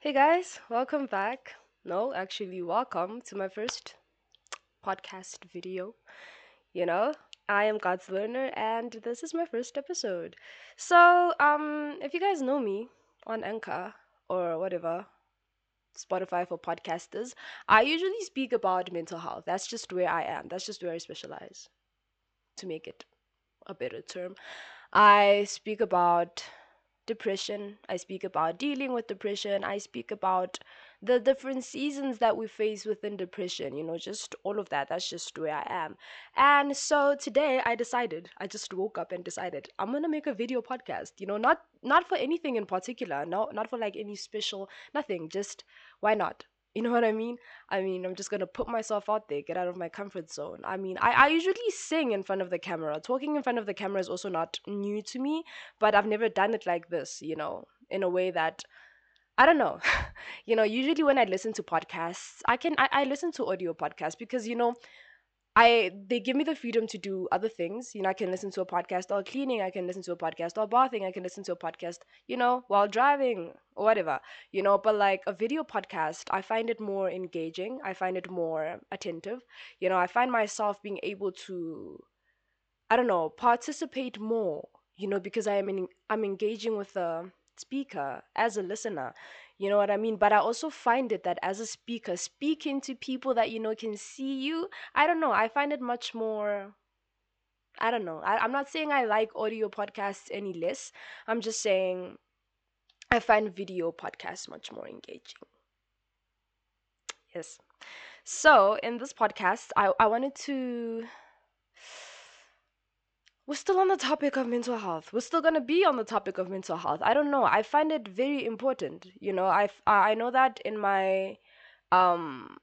Hey guys, welcome back. No, actually, welcome to my first podcast video. You know, I am God's loner and this is my first episode. So, um, if you guys know me on Anchor or whatever, Spotify for podcasters, I usually speak about mental health. That's just where I am. That's just where I specialize to make it a better term. I speak about depression. I speak about dealing with depression. I speak about the different seasons that we face within depression, you know, just all of that. That's just where I am. And so today I decided, I just woke up and decided I'm going to make a video podcast, you know, not not for anything in particular, no not for like any special nothing, just why not? You know what I mean? I mean, I'm just gonna put myself out there, get out of my comfort zone. I mean, I, I usually sing in front of the camera. Talking in front of the camera is also not new to me, but I've never done it like this, you know, in a way that I don't know. you know, usually when I listen to podcasts, I can I, I listen to audio podcasts because you know I they give me the freedom to do other things. You know, I can listen to a podcast while cleaning, I can listen to a podcast while bathing, I can listen to a podcast, you know, while driving or whatever. You know, but like a video podcast, I find it more engaging. I find it more attentive. You know, I find myself being able to I don't know, participate more, you know, because I am in, I'm engaging with the speaker as a listener. You know what I mean? But I also find it that as a speaker, speaking to people that you know can see you, I don't know, I find it much more I don't know. I, I'm not saying I like audio podcasts any less. I'm just saying I find video podcasts much more engaging. Yes. So in this podcast, I, I wanted to we're still on the topic of mental health. We're still gonna be on the topic of mental health. I don't know. I find it very important. You know, I I know that in my um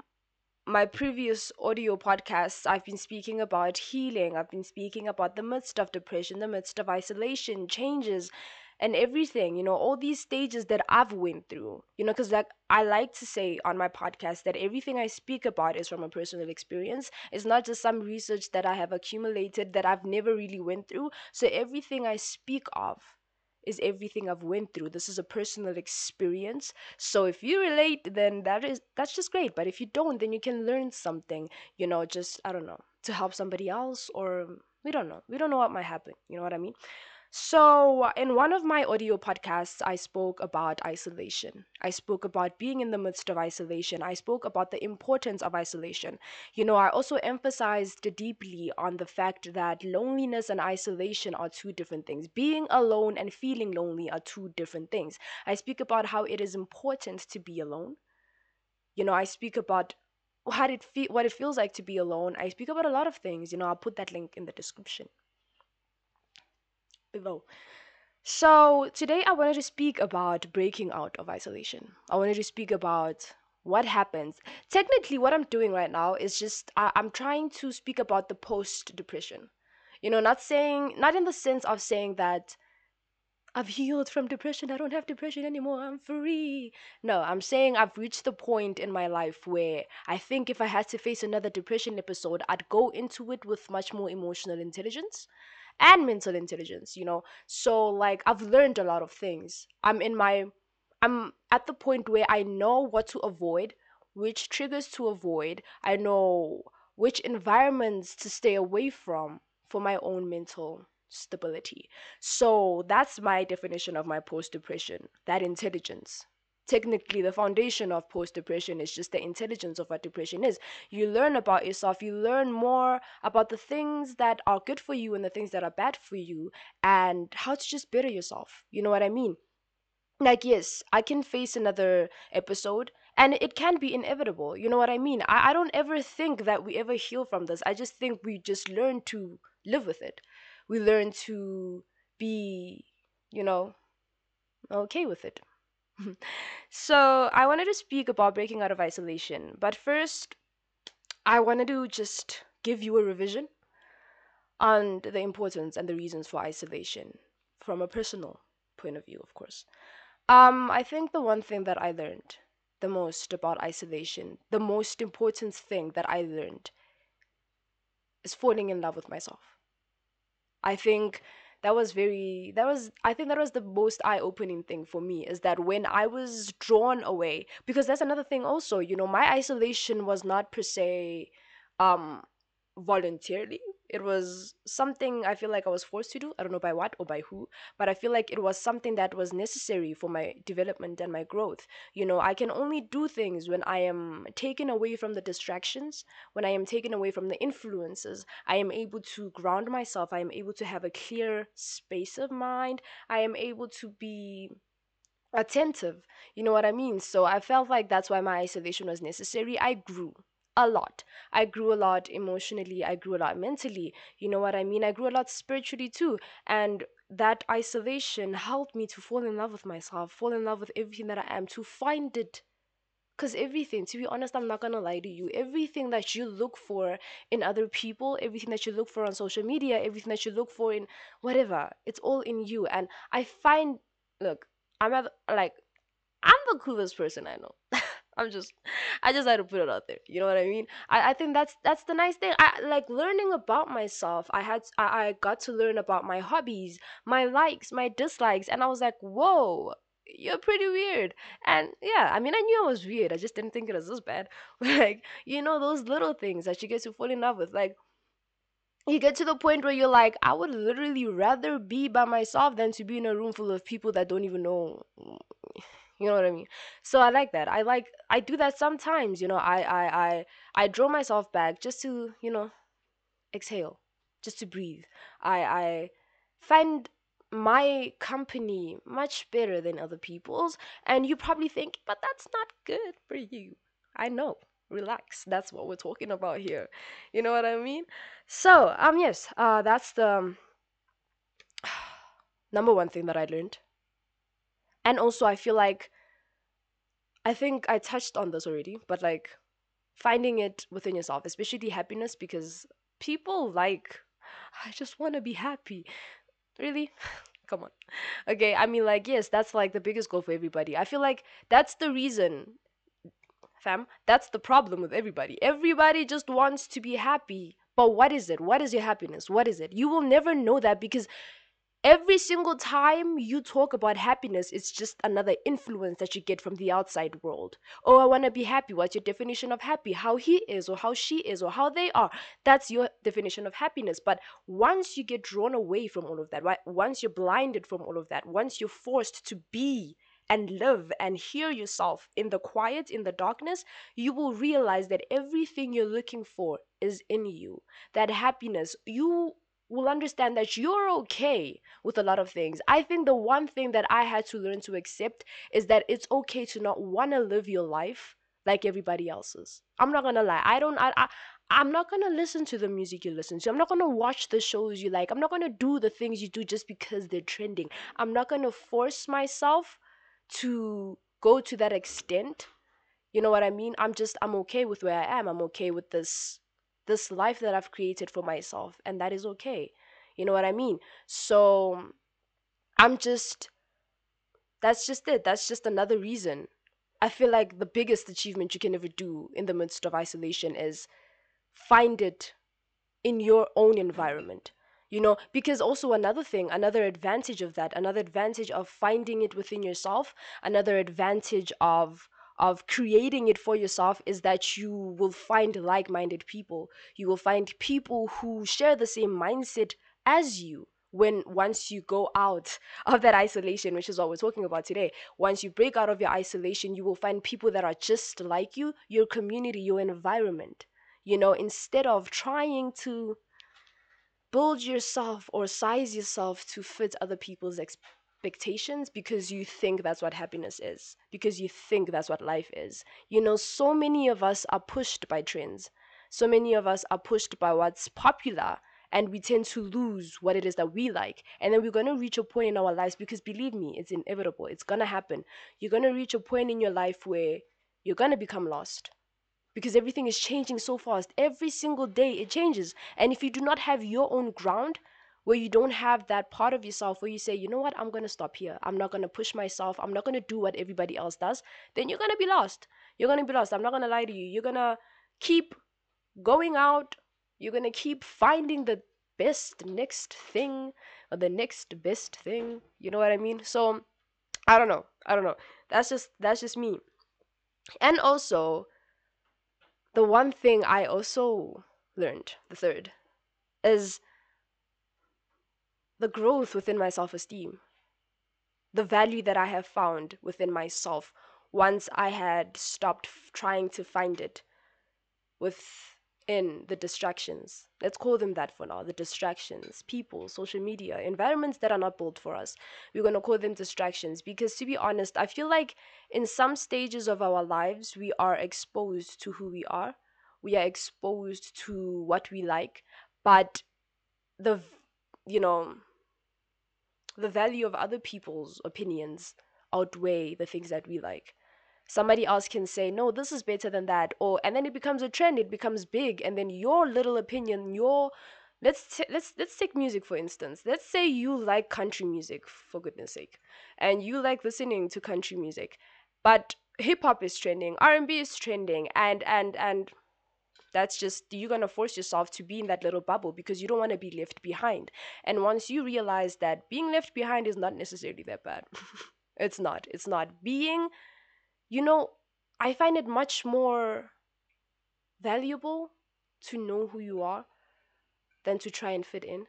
my previous audio podcasts, I've been speaking about healing. I've been speaking about the midst of depression, the midst of isolation, changes, and everything. You know, all these stages that I've went through. You know, because like I like to say on my podcast that everything I speak about is from a personal experience. It's not just some research that I have accumulated that I've never really went through. So everything I speak of is everything I've went through. This is a personal experience. So if you relate, then that is that's just great. But if you don't, then you can learn something, you know, just I don't know, to help somebody else or we don't know. We don't know what might happen. You know what I mean? So, in one of my audio podcasts, I spoke about isolation. I spoke about being in the midst of isolation. I spoke about the importance of isolation. You know, I also emphasized deeply on the fact that loneliness and isolation are two different things. Being alone and feeling lonely are two different things. I speak about how it is important to be alone. You know, I speak about how it fe- what it feels like to be alone. I speak about a lot of things. You know, I'll put that link in the description below. So, today I wanted to speak about breaking out of isolation. I wanted to speak about what happens. Technically, what I'm doing right now is just I, I'm trying to speak about the post depression. You know, not saying, not in the sense of saying that I've healed from depression, I don't have depression anymore, I'm free. No, I'm saying I've reached the point in my life where I think if I had to face another depression episode, I'd go into it with much more emotional intelligence and mental intelligence, you know. So like I've learned a lot of things. I'm in my I'm at the point where I know what to avoid, which triggers to avoid. I know which environments to stay away from for my own mental stability. So that's my definition of my post depression, that intelligence technically the foundation of post depression is just the intelligence of what depression is. You learn about yourself you learn more about the things that are good for you and the things that are bad for you and how to just better yourself. You know what i mean? Like yes i can face another episode and it can be inevitable. You know what i mean? I, I don't ever think that we ever heal from this. I just think we just learn to live with it. We learn to be you know okay with it so I wanted to speak about breaking out of isolation, but first I wanted to just give you a revision on the importance and the reasons for isolation from a personal point of view, of course. Um, I think the one thing that I learned the most about isolation, the most important thing that I learned is falling in love with myself. I think that was very that was i think that was the most eye-opening thing for me is that when i was drawn away because that's another thing also you know my isolation was not per se um voluntarily it was something i feel like i was forced to do. I don't know by what or by who but i feel like it was something that was necessary for my development and my growth. You know i can only do things when i am taken away from the distractions when i am taken away from the influences. I am able to ground myself. I am able to have a clear space of mind. I am able to be attentive. You know what i mean? So i felt like that's why my isolation was necessary. I grew a lot. I grew a lot emotionally i grew a lot mentally you know what i mean? I grew a lot spiritually too and that isolation helped me to fall in love with myself fall in love with everything that i am to find it. Because everything to be honest i'm not gonna lie to you everything that you look for in other people everything that you look for on social media everything that you look for in whatever it's all in you and i find look i'm at, like i'm the coolest person i know i'm just i just had to put it out there you know what i mean? I, I think that's that's the nice thing. I like learning about myself i had I, I got to learn about my hobbies my likes my dislikes and i was like whoa you're pretty weird. And yeah i mean i knew i was weird i just didn't think it was this bad. Like you know those little things that you get to fall in love with like you get to the point where you're like i would literally rather be by myself than to be in a room full of people that don't even know you know what i mean? So i like that i like i do that sometimes you know i i i, I draw myself back just to you know exhale just to breathe. I i find my company much better than other people's and you probably think but that's not good for you. I know relax that's what we're talking about here you know what i mean? So um yes uh that's the um, number one thing that i learned and also i feel like i think i touched on this already but like finding it within yourself especially the happiness because people like i just want to be happy. Really? Come on. Okay i mean like yes that's like the biggest goal for everybody. I feel like that's the reason fam that's the problem with everybody. Everybody just wants to be happy. But what is it? What is your happiness? What is it? You will never know that because every single time you talk about happiness it's just another influence that you get from the outside world. Oh i want to be happy. What's your definition of happy? How he is or how she is or how they are. That's your definition of happiness. But once you get drawn away from all of that right once you're blinded from all of that once you're forced to be and live and hear yourself in the quiet in the darkness you will realize that everything you're looking for is in you. That happiness you will understand that you're okay with a lot of things. I think the one thing that I had to learn to accept is that it's okay to not want to live your life like everybody else's. I'm not gonna lie. I don't. I, I I'm not gonna listen to the music you listen to. I'm not gonna watch the shows you like. I'm not gonna do the things you do just because they're trending. I'm not gonna force myself to go to that extent. You know what I mean? I'm just I'm okay with where I am. I'm okay with this this life that I've created for myself, and that is okay. You know what I mean? So I'm just, that's just it. That's just another reason. I feel like the biggest achievement you can ever do in the midst of isolation is find it in your own environment. You know, because also another thing, another advantage of that, another advantage of finding it within yourself, another advantage of of creating it for yourself is that you will find like minded people. You will find people who share the same mindset as you when once you go out of that isolation which is what we're talking about today once you break out of your isolation you will find people that are just like you your community your environment you know instead of trying to build yourself or size yourself to fit other people's expectations because you think that's what happiness is, because you think that's what life is. You know, so many of us are pushed by trends. So many of us are pushed by what's popular and we tend to lose what it is that we like. And then we're going to reach a point in our lives because believe me, it's inevitable. It's going to happen. You're going to reach a point in your life where you're going to become lost because everything is changing so fast. Every single day it changes. And if you do not have your own ground, where you don't have that part of yourself where you say, you know what, I'm going to stop here. I'm not going to push myself. I'm not going to do what everybody else does. Then you're going to be lost. You're going to be lost. I'm not going to lie to you. You're going to keep going out. You're going to keep finding the best next thing or the next best thing. You know what I mean? So I don't know. I don't know. That's just that's just me. And also the one thing I also learned, the third, is the growth within my self-esteem. The value that I have found within myself once I had stopped f- trying to find it within the distractions. Let's call them that for now the distractions, people, social media, environments that are not built for us. We're going to call them distractions because, to be honest, I feel like in some stages of our lives, we are exposed to who we are, we are exposed to what we like, but the, you know, the value of other people's opinions outweigh the things that we like. Somebody else can say no this is better than that or and then it becomes a trend it becomes big and then your little opinion your let's t- let's let's take music for instance. Let's say you like country music for goodness sake and you like listening to country music but hip hop is trending r&b is trending and and and that's just you're going to force yourself to be in that little bubble because you don't want to be left behind and once you realize that being left behind is not necessarily that bad it's not it's not being you know, I find it much more valuable to know who you are than to try and fit in.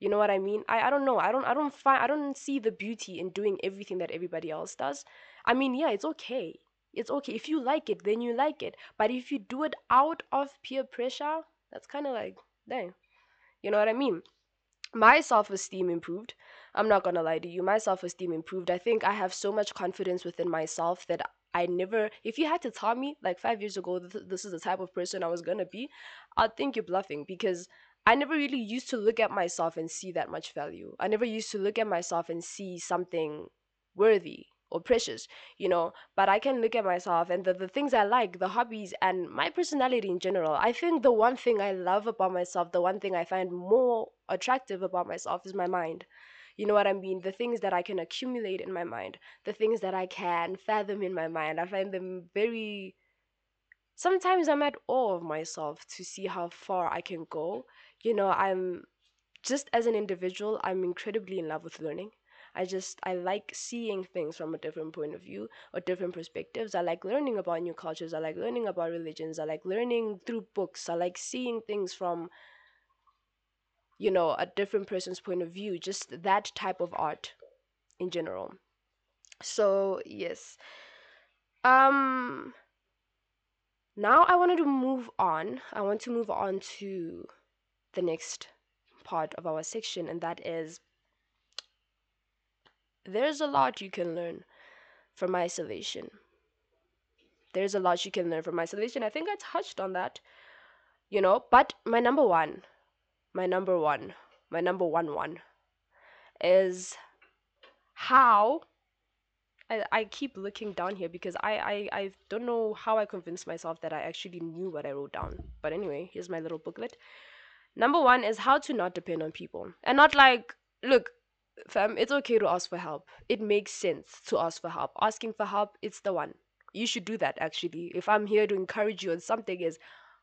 You know what I mean? I, I don't know. I don't I don't find I don't see the beauty in doing everything that everybody else does. I mean, yeah, it's okay. It's okay. If you like it, then you like it. But if you do it out of peer pressure, that's kind of like, dang. You know what I mean? My self esteem improved. I'm not gonna lie to you. My self esteem improved. I think I have so much confidence within myself that I never, if you had to tell me like five years ago, th- this is the type of person I was gonna be, I'd think you're bluffing because I never really used to look at myself and see that much value. I never used to look at myself and see something worthy or precious, you know. But I can look at myself and the, the things I like, the hobbies, and my personality in general. I think the one thing I love about myself, the one thing I find more attractive about myself is my mind. You know what I mean? The things that I can accumulate in my mind, the things that I can fathom in my mind. I find them very. Sometimes I'm at awe of myself to see how far I can go. You know, I'm just as an individual, I'm incredibly in love with learning. I just I like seeing things from a different point of view or different perspectives. I like learning about new cultures. I like learning about religions. I like learning through books. I like seeing things from, you know, a different person's point of view. Just that type of art in general. So, yes. Um now I wanted to move on. I want to move on to the next part of our section and that is there's a lot you can learn from isolation. There's a lot you can learn from isolation. I think I touched on that, you know, but my number one, my number one, my number one one is how I, I keep looking down here because I, I, I don't know how I convinced myself that I actually knew what I wrote down. But anyway, here's my little booklet. Number one is how to not depend on people. And not like, look, fam, it's okay to ask for help. It makes sense to ask for help. Asking for help, it's the one. You should do that actually. If I'm here to encourage you on something is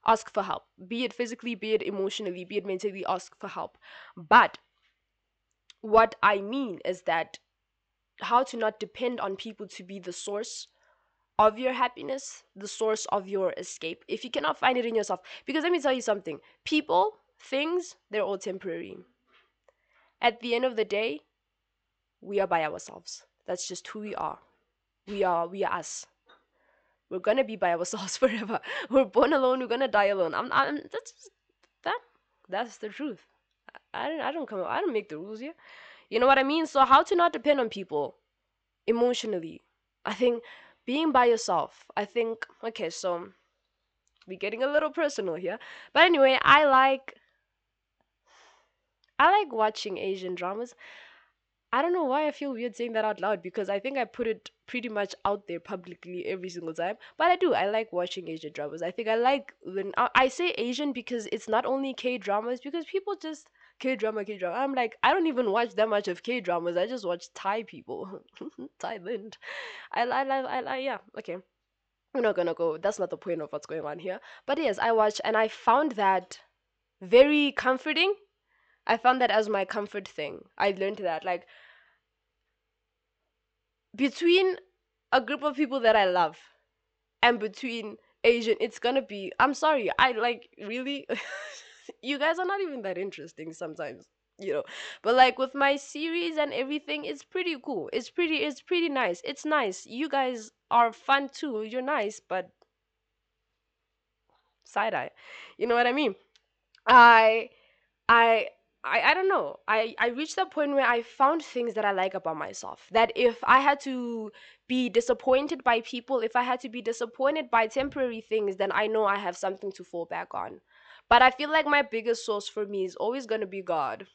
ask for help. Be it physically, be it emotionally, be it mentally, ask for help. But what I mean is that how to not depend on people to be the source of your happiness, the source of your escape. If you cannot find it in yourself, because let me tell you something people, things, they're all temporary. At the end of the day, we are by ourselves. That's just who we are. We are, we are us. We're gonna be by ourselves forever. We're born alone. We're gonna die alone. I'm, I'm that's that. That's the truth. I, I don't, I don't come. I don't make the rules here. You know what I mean? So how to not depend on people emotionally? I think being by yourself. I think okay. So we're getting a little personal here, but anyway, I like I like watching Asian dramas. I don't know why I feel weird saying that out loud because I think I put it pretty much out there publicly every single time. But I do. I like watching Asian dramas. I think I like when I say Asian because it's not only K dramas because people just K drama, K drama. I'm like, I don't even watch that much of K dramas. I just watch Thai people, Thailand. I, I, I, I, I, yeah, okay. We're not gonna go. That's not the point of what's going on here. But yes, I watch and I found that very comforting I found that as my comfort thing. I learned that like between a group of people that I love and between Asian, it's gonna be. I'm sorry. I like really. you guys are not even that interesting sometimes, you know. But like with my series and everything, it's pretty cool. It's pretty. It's pretty nice. It's nice. You guys are fun too. You're nice, but side eye. You know what I mean? I, I. I, I don't know. I, I reached that point where I found things that I like about myself. That if I had to be disappointed by people, if I had to be disappointed by temporary things, then I know I have something to fall back on. But I feel like my biggest source for me is always going to be God.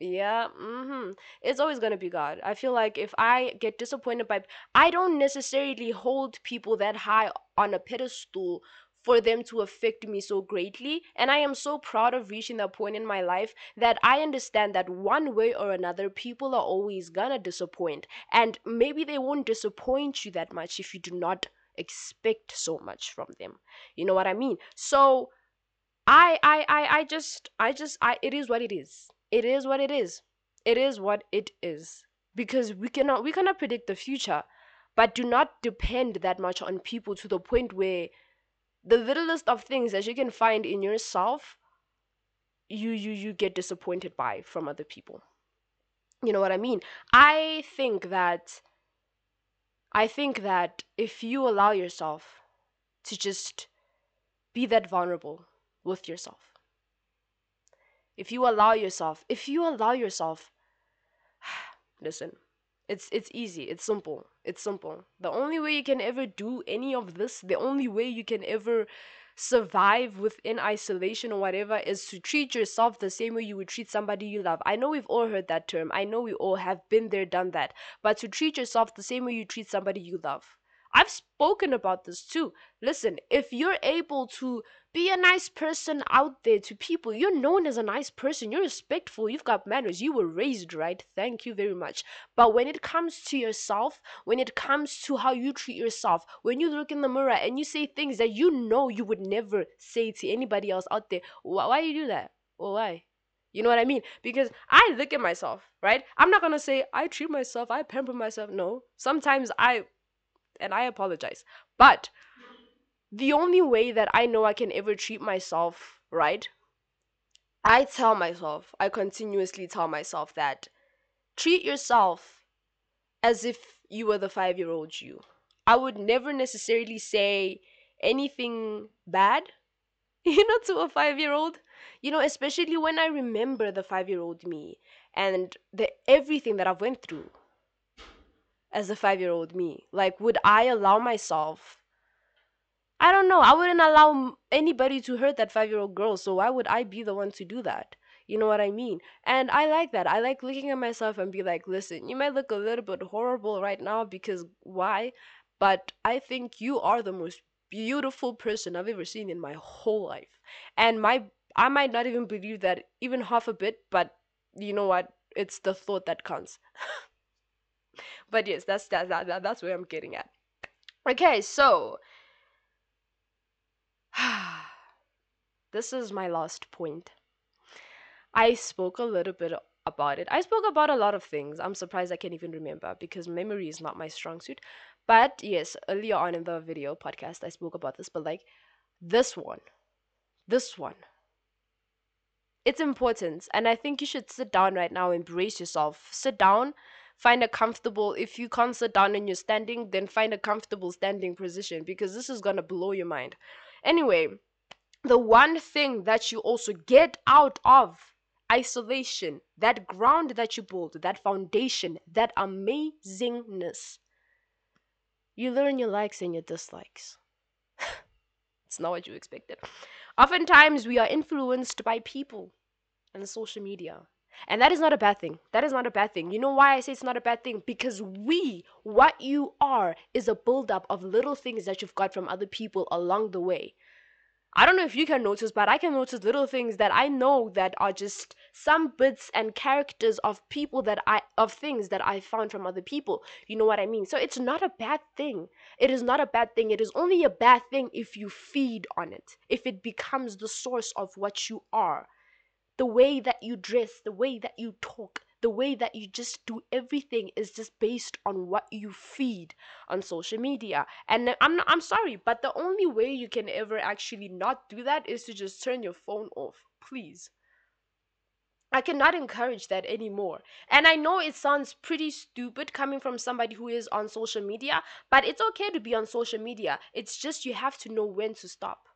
Yeah, mm-hmm. It's always gonna be God. I feel like if I get disappointed by, I don't necessarily hold people that high on a pedestal for them to affect me so greatly. And I am so proud of reaching that point in my life that I understand that one way or another, people are always gonna disappoint. And maybe they won't disappoint you that much if you do not expect so much from them. You know what I mean? So I I I I just I just I it is what it is. It is what it is. It is what it is. Because we cannot we cannot predict the future, but do not depend that much on people to the point where the littlest of things that you can find in yourself you you you get disappointed by from other people. You know what I mean? I think that I think that if you allow yourself to just be that vulnerable with yourself if you allow yourself if you allow yourself listen it's it's easy it's simple it's simple the only way you can ever do any of this the only way you can ever survive within isolation or whatever is to treat yourself the same way you would treat somebody you love. I know we've all heard that term. I know we all have been there, done that. But to treat yourself the same way you treat somebody you love. I've spoken about this too. Listen, if you're able to be a nice person out there to people, you're known as a nice person, you're respectful, you've got manners, you were raised right. Thank you very much. But when it comes to yourself, when it comes to how you treat yourself, when you look in the mirror and you say things that you know you would never say to anybody else out there, why, why do you do that? Why? You know what I mean? Because I look at myself, right? I'm not gonna say I treat myself, I pamper myself. No. Sometimes I and I apologize. But the only way that I know I can ever treat myself right, I tell myself, I continuously tell myself that treat yourself as if you were the five year old you. I would never necessarily say anything bad, you know, to a five year old. You know, especially when I remember the five year old me and the everything that I've went through as a five year old me. Like, would I allow myself? I don't know. I wouldn't allow anybody to hurt that five year old girl. So why would I be the one to do that? You know what I mean? And I like that. I like looking at myself and be like, listen, you might look a little bit horrible right now because why? But I think you are the most beautiful person I've ever seen in my whole life. And my I might not even believe that even half a bit, but you know what? It's the thought that counts. but yes, that's that, that, that that's where I'm getting at. Okay, so this is my last point. I spoke a little bit about it. I spoke about a lot of things. I'm surprised I can't even remember because memory is not my strong suit. But yes, earlier on in the video podcast, I spoke about this. But like this one, this one, it's important. And I think you should sit down right now, embrace yourself. Sit down, find a comfortable if you can't sit down and you're standing then find a comfortable standing position because this is going to blow your mind. Anyway the one thing that you also get out of isolation that ground that you build that foundation that amazingness you learn your likes and your dislikes. It's not what you expected. Oftentimes we are influenced by people and social media and that is not a bad thing. That is not a bad thing. You know why I say it's not a bad thing? Because we, what you are, is a buildup of little things that you've got from other people along the way. I don't know if you can notice, but I can notice little things that I know that are just some bits and characters of people that I of things that I found from other people. You know what I mean? So it's not a bad thing. It is not a bad thing. It is only a bad thing if you feed on it. If it becomes the source of what you are the way that you dress, the way that you talk, the way that you just do everything is just based on what you feed on social media. And I'm I'm sorry, but the only way you can ever actually not do that is to just turn your phone off. Please. I cannot encourage that anymore. And I know it sounds pretty stupid coming from somebody who is on social media, but it's okay to be on social media. It's just you have to know when to stop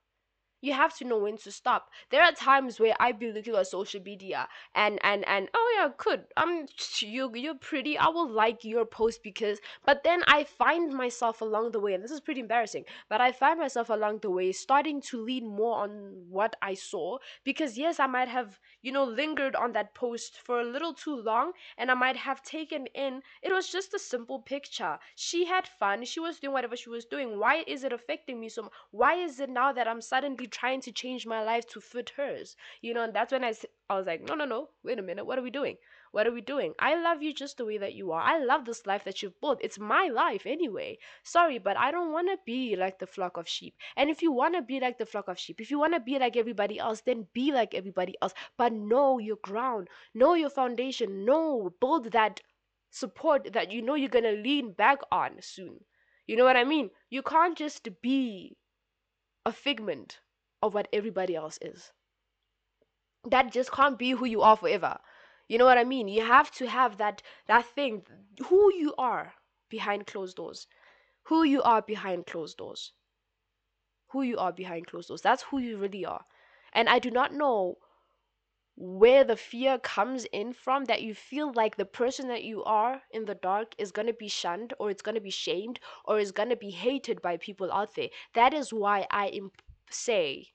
you have to know when to stop. There are times where i be looking at social media and and and oh yeah good. I'm you you're pretty. I will like your post because but then i find myself along the way and this is pretty embarrassing but i find myself along the way starting to lean more on what i saw because yes i might have you know lingered on that post for a little too long and i might have taken in. It was just a simple picture. She had fun. She was doing whatever she was doing. Why is it affecting me so much? why is it now that i'm suddenly trying to change my life to fit hers you know and that's when I, I was like no no no wait a minute what are we doing? What are we doing? I love you just the way that you are. I love this life that you've built. It's my life anyway. Sorry but i don't want to be like the flock of sheep. And if you want to be like the flock of sheep if you want to be like everybody else then be like everybody else. But know your ground know your foundation know build that support that you know you're going to lean back on soon. You know what i mean? You can't just be a figment of what everybody else is. That just can't be who you are forever. You know what I mean? You have to have that that thing, who you are behind closed doors. Who you are behind closed doors. Who you are behind closed doors. That's who you really are. And I do not know where the fear comes in from that you feel like the person that you are in the dark is going to be shunned or it's going to be shamed or is going to be hated by people out there. That is why I imp- say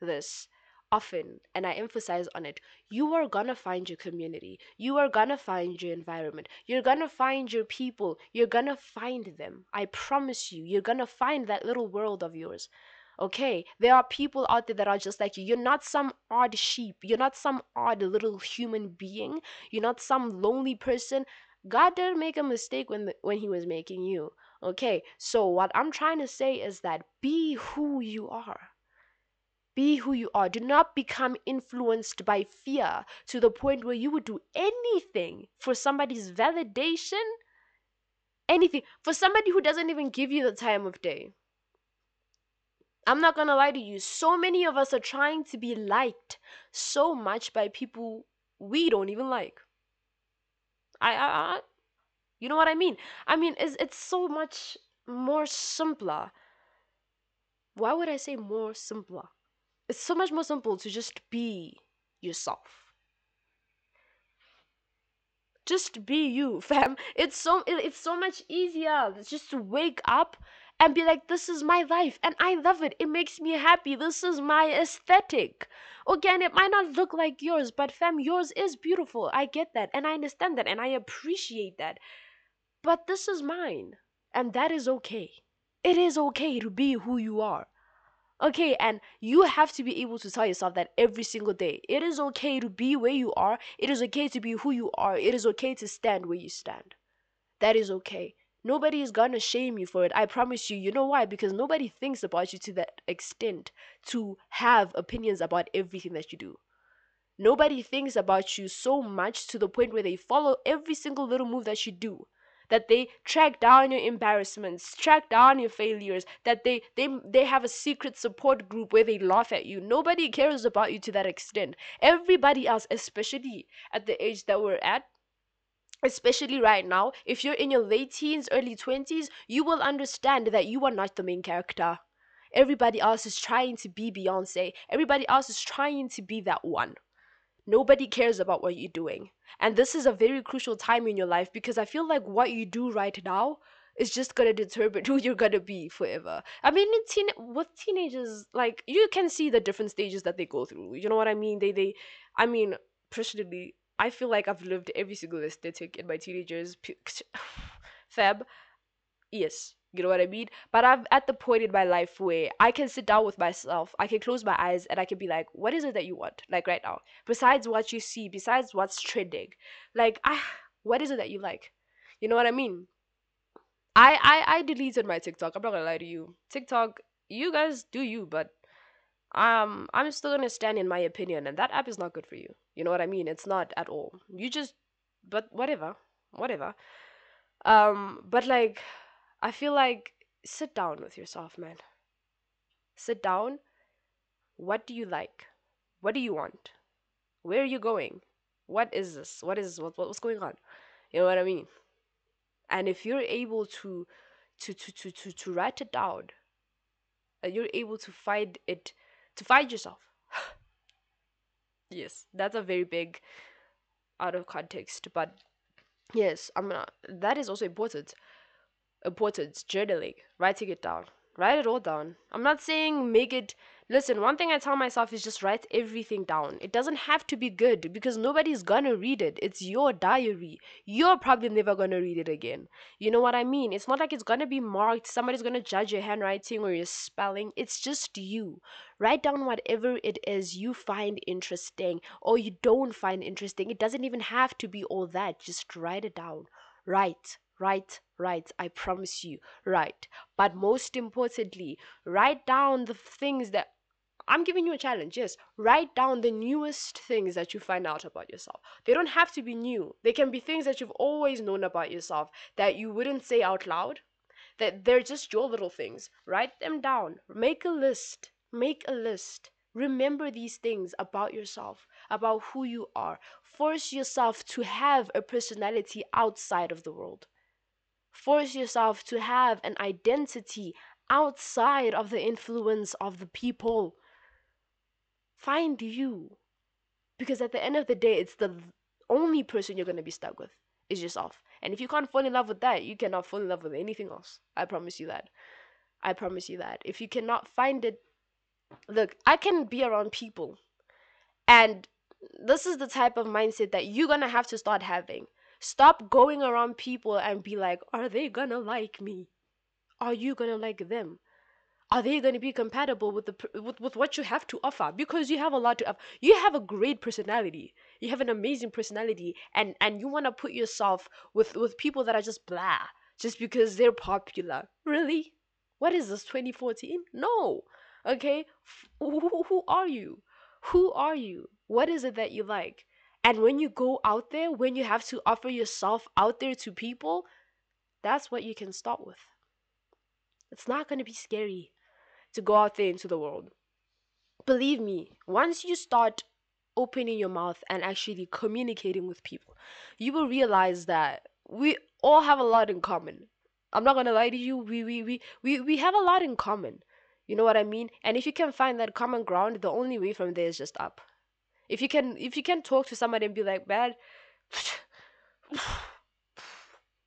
this often and I emphasize on it. You are gonna find your community. You are gonna find your environment. You're gonna find your people. You're gonna find them. I promise you, you're gonna find that little world of yours. Okay, there are people out there that are just like you. You're not some odd sheep. You're not some odd little human being. You're not some lonely person. God didn't make a mistake when when he was making you. Okay, so what I'm trying to say is that be who you are. Be who you are. Do not become influenced by fear to the point where you would do anything for somebody's validation. Anything. For somebody who doesn't even give you the time of day. I'm not gonna lie to you. So many of us are trying to be liked so much by people we don't even like. I, I, I you know what I mean? I mean, it's, it's so much more simpler. Why would I say more simpler? It's so much more simple to just be yourself. Just be you, fam. It's so it's so much easier It's just to wake up and be like, this is my life and I love it. It makes me happy. This is my aesthetic. Again, it might not look like yours, but fam, yours is beautiful. I get that and I understand that and I appreciate that. But this is mine, and that is okay. It is okay to be who you are. Okay, and you have to be able to tell yourself that every single day. It is okay to be where you are. It is okay to be who you are. It is okay to stand where you stand. That is okay. Nobody is gonna shame you for it. I promise you. You know why? Because nobody thinks about you to that extent to have opinions about everything that you do. Nobody thinks about you so much to the point where they follow every single little move that you do that they track down your embarrassments, track down your failures, that they they they have a secret support group where they laugh at you. Nobody cares about you to that extent. Everybody else, especially at the age that we're at, especially right now, if you're in your late teens, early 20s, you will understand that you are not the main character. Everybody else is trying to be Beyonce. Everybody else is trying to be that one. Nobody cares about what you're doing. And this is a very crucial time in your life because I feel like what you do right now is just gonna determine who you're gonna be forever. I mean, in teen with teenagers, like you can see the different stages that they go through. You know what I mean? They they, I mean, personally, I feel like I've lived every single aesthetic in my teenagers. Fab, yes, you know what I mean? But I'm at the point in my life where I can sit down with myself, I can close my eyes, and I can be like, what is it that you want? Like right now, besides what you see, besides what's trending, like, ah, what is it that you like? You know what I mean? I, I I deleted my TikTok. I'm not gonna lie to you. TikTok, you guys do you, but um I'm still gonna stand in my opinion and that app is not good for you. You know what I mean? It's not at all. You just but whatever. Whatever. Um but like I feel like sit down with yourself, man. Sit down. What do you like? What do you want? Where are you going? What is this? What is what what's going on? You know what I mean? And if you're able to to to to to, to write it down, and you're able to find it to find yourself. yes, that's a very big out of context, but yes, I'm that is also important. Important journaling, writing it down. Write it all down. I'm not saying make it Listen, one thing I tell myself is just write everything down. It doesn't have to be good because nobody's gonna read it. It's your diary. You're probably never gonna read it again. You know what I mean? It's not like it's gonna be marked, somebody's gonna judge your handwriting or your spelling. It's just you. Write down whatever it is you find interesting or you don't find interesting. It doesn't even have to be all that. Just write it down. Write, write, write. I promise you, write. But most importantly, write down the things that I'm giving you a challenge. Yes, write down the newest things that you find out about yourself. They don't have to be new. They can be things that you've always known about yourself that you wouldn't say out loud. That they're just your little things. Write them down. Make a list. Make a list. Remember these things about yourself, about who you are. Force yourself to have a personality outside of the world. Force yourself to have an identity outside of the influence of the people Find you. Because at the end of the day, it's the only person you're going to be stuck with is yourself. And if you can't fall in love with that, you cannot fall in love with anything else. I promise you that. I promise you that. If you cannot find it, look, I can be around people. And this is the type of mindset that you're to have to start having. Stop going around people and be like, are they to like me? Are you to like them? are they to be compatible with the with, with what you have to offer? Because you have a lot to offer you have a great personality. You have an amazing personality and and you want to put yourself with with people that are just blah just because they're popular. Really? What is this 2014 no. Okay? Who, who are you? Who are you what is it that you like and when you go out there when you have to offer yourself out there to people that's what you can start with it's not going to be scary to go out there into the world. Believe me, once you start opening your mouth and actually communicating with people, you will realize that we all have a lot in common. I'm not gonna lie to you, we we we we, we have a lot in common. You know what I mean? And if you can find that common ground, the only way from there is just up. If you can if you can talk to somebody and be like, man,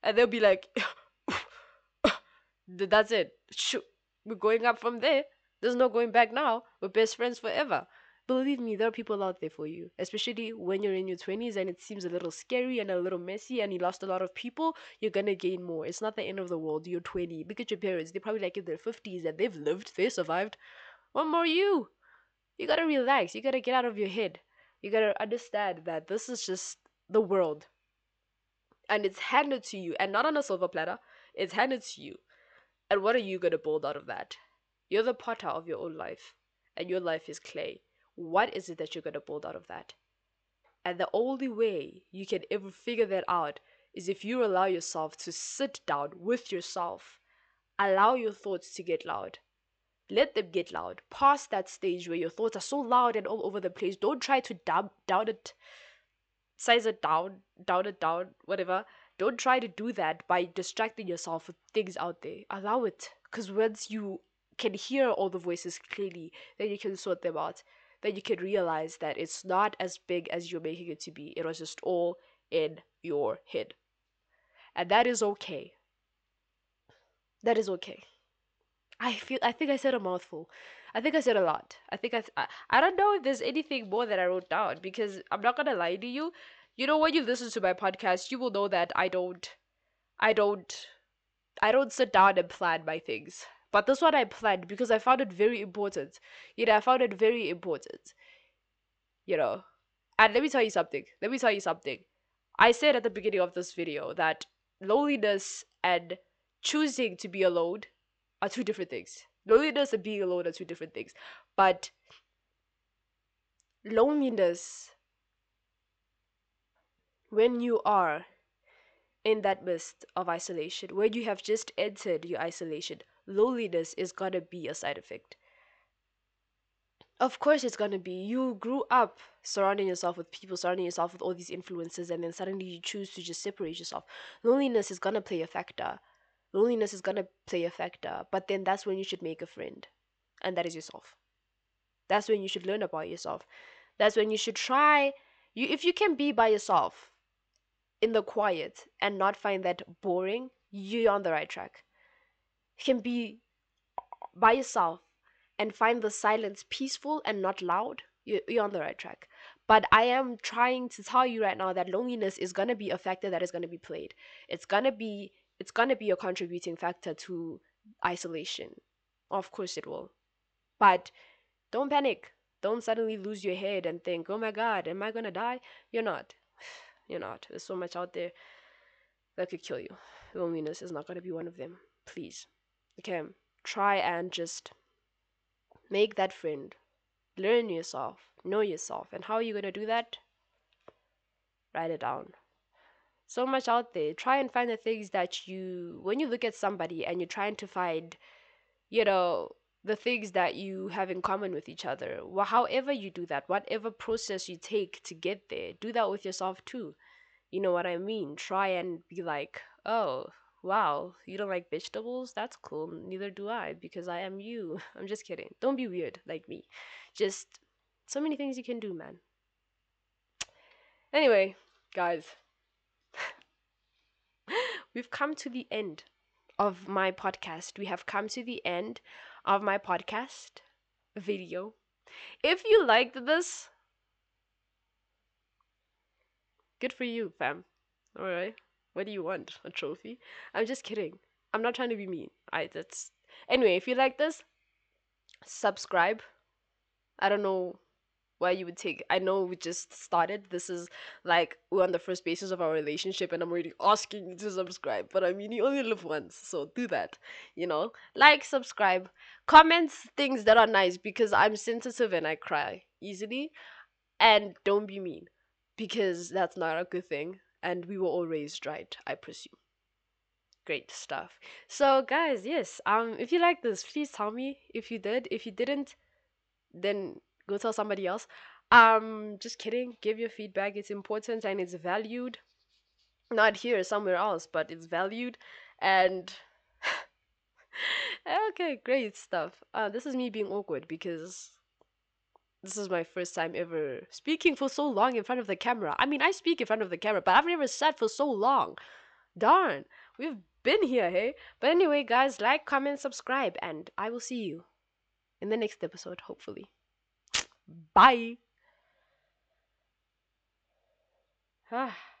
and they'll be like that's it. We're going up from there. There's no going back now. We're best friends forever. Believe me, there are people out there for you, especially when you're in your 20s and it seems a little scary and a little messy and you lost a lot of people. You're gonna gain more. It's not the end of the world. You're 20. Look at your parents. They're probably like in their 50s and they've lived, they survived. What more you? You gotta relax. You gotta get out of your head. You gotta understand that this is just the world. And it's handed to you, and not on a silver platter. It's handed to you. And what are you to build out of that? You're the potter of your own life, and your life is clay. What is it that you're to build out of that? And the only way you can ever figure that out is if you allow yourself to sit down with yourself, allow your thoughts to get loud. Let them get loud. Past that stage where your thoughts are so loud and all over the place. Don't try to dumb down it, size it down, down it down, whatever. Don't try to do that by distracting yourself with things out there. Allow it. Because once you can hear all the voices clearly, then you can sort them out. Then you can realize that it's not as big as you're making it to be. It was just all in your head. And that is okay. That is okay. I feel I think I said a mouthful. I think I said a lot. I think I, I I don't know if there's anything more that I wrote down because I'm not gonna lie to you. You know when you listen to my podcast you will know that i don't i don't i don't sit down and plan my things. But this one i planned because i found it very important. You know i found it very important. You know? And let me tell you something let me tell you something. I said at the beginning of this video that loneliness and choosing to be alone are two different things. Loneliness and being alone are two different things. But loneliness, when you are in that midst of isolation, when you have just entered your isolation, loneliness is gonna be a side effect. Of course, it's gonna be. You grew up surrounding yourself with people, surrounding yourself with all these influences, and then suddenly you choose to just separate yourself. Loneliness is gonna play a factor. Loneliness is gonna play a factor, but then that's when you should make a friend, and that is yourself. That's when you should learn about yourself. That's when you should try. You, if you can be by yourself in the quiet and not find that boring, you're on the right track. You can be by yourself and find the silence peaceful and not loud, you- you're on the right track. But I am trying to tell you right now that loneliness is gonna be a factor that is gonna be played. It's gonna be it's gonna be a contributing factor to isolation. Of course it will. But don't panic. Don't suddenly lose your head and think, oh my god, am I gonna die? You're not. You're not. There's so much out there that could kill you. Loneliness is not gonna be one of them. Please. Okay. Try and just Make that friend. Learn yourself. Know yourself. And how are you going to do that? Write it down. So much out there. Try and find the things that you, when you look at somebody and you're trying to find, you know, the things that you have in common with each other. Well, however you do that, whatever process you take to get there, do that with yourself too. You know what I mean? Try and be like, oh, wow, you don't like vegetables? That's cool. Neither do I because I am you. I'm just kidding. Don't be weird like me. Just so many things you can do, man. Anyway, guys, we've come to the end of my podcast. We have come to the end of my podcast video. If you liked this, good for you, fam. All right. What do you want? A trophy? I'm just kidding. I'm not trying to be mean. I that's anyway. If you like this, subscribe. I don't know why you would take. I know we just started. This is like we're on the first basis of our relationship, and I'm already asking you to subscribe. But I mean, you only live once, so do that. You know, like, subscribe, comments things that are nice because I'm sensitive and I cry easily, and don't be mean because that's not a good thing. And we were all raised right, I presume. Great stuff. So, guys, yes. Um, if you like this, please tell me. If you did, if you didn't, then go tell somebody else. Um, just kidding. Give your feedback. It's important and it's valued. Not here, somewhere else, but it's valued. And okay, great stuff. Uh, this is me being awkward because this is my first time ever speaking for so long in front of the camera. I mean, I speak in front of the camera, but I've never sat for so long. Darn, we've been here, hey? But anyway, guys, like, comment, subscribe, and I will see you in the next episode, hopefully. Bye.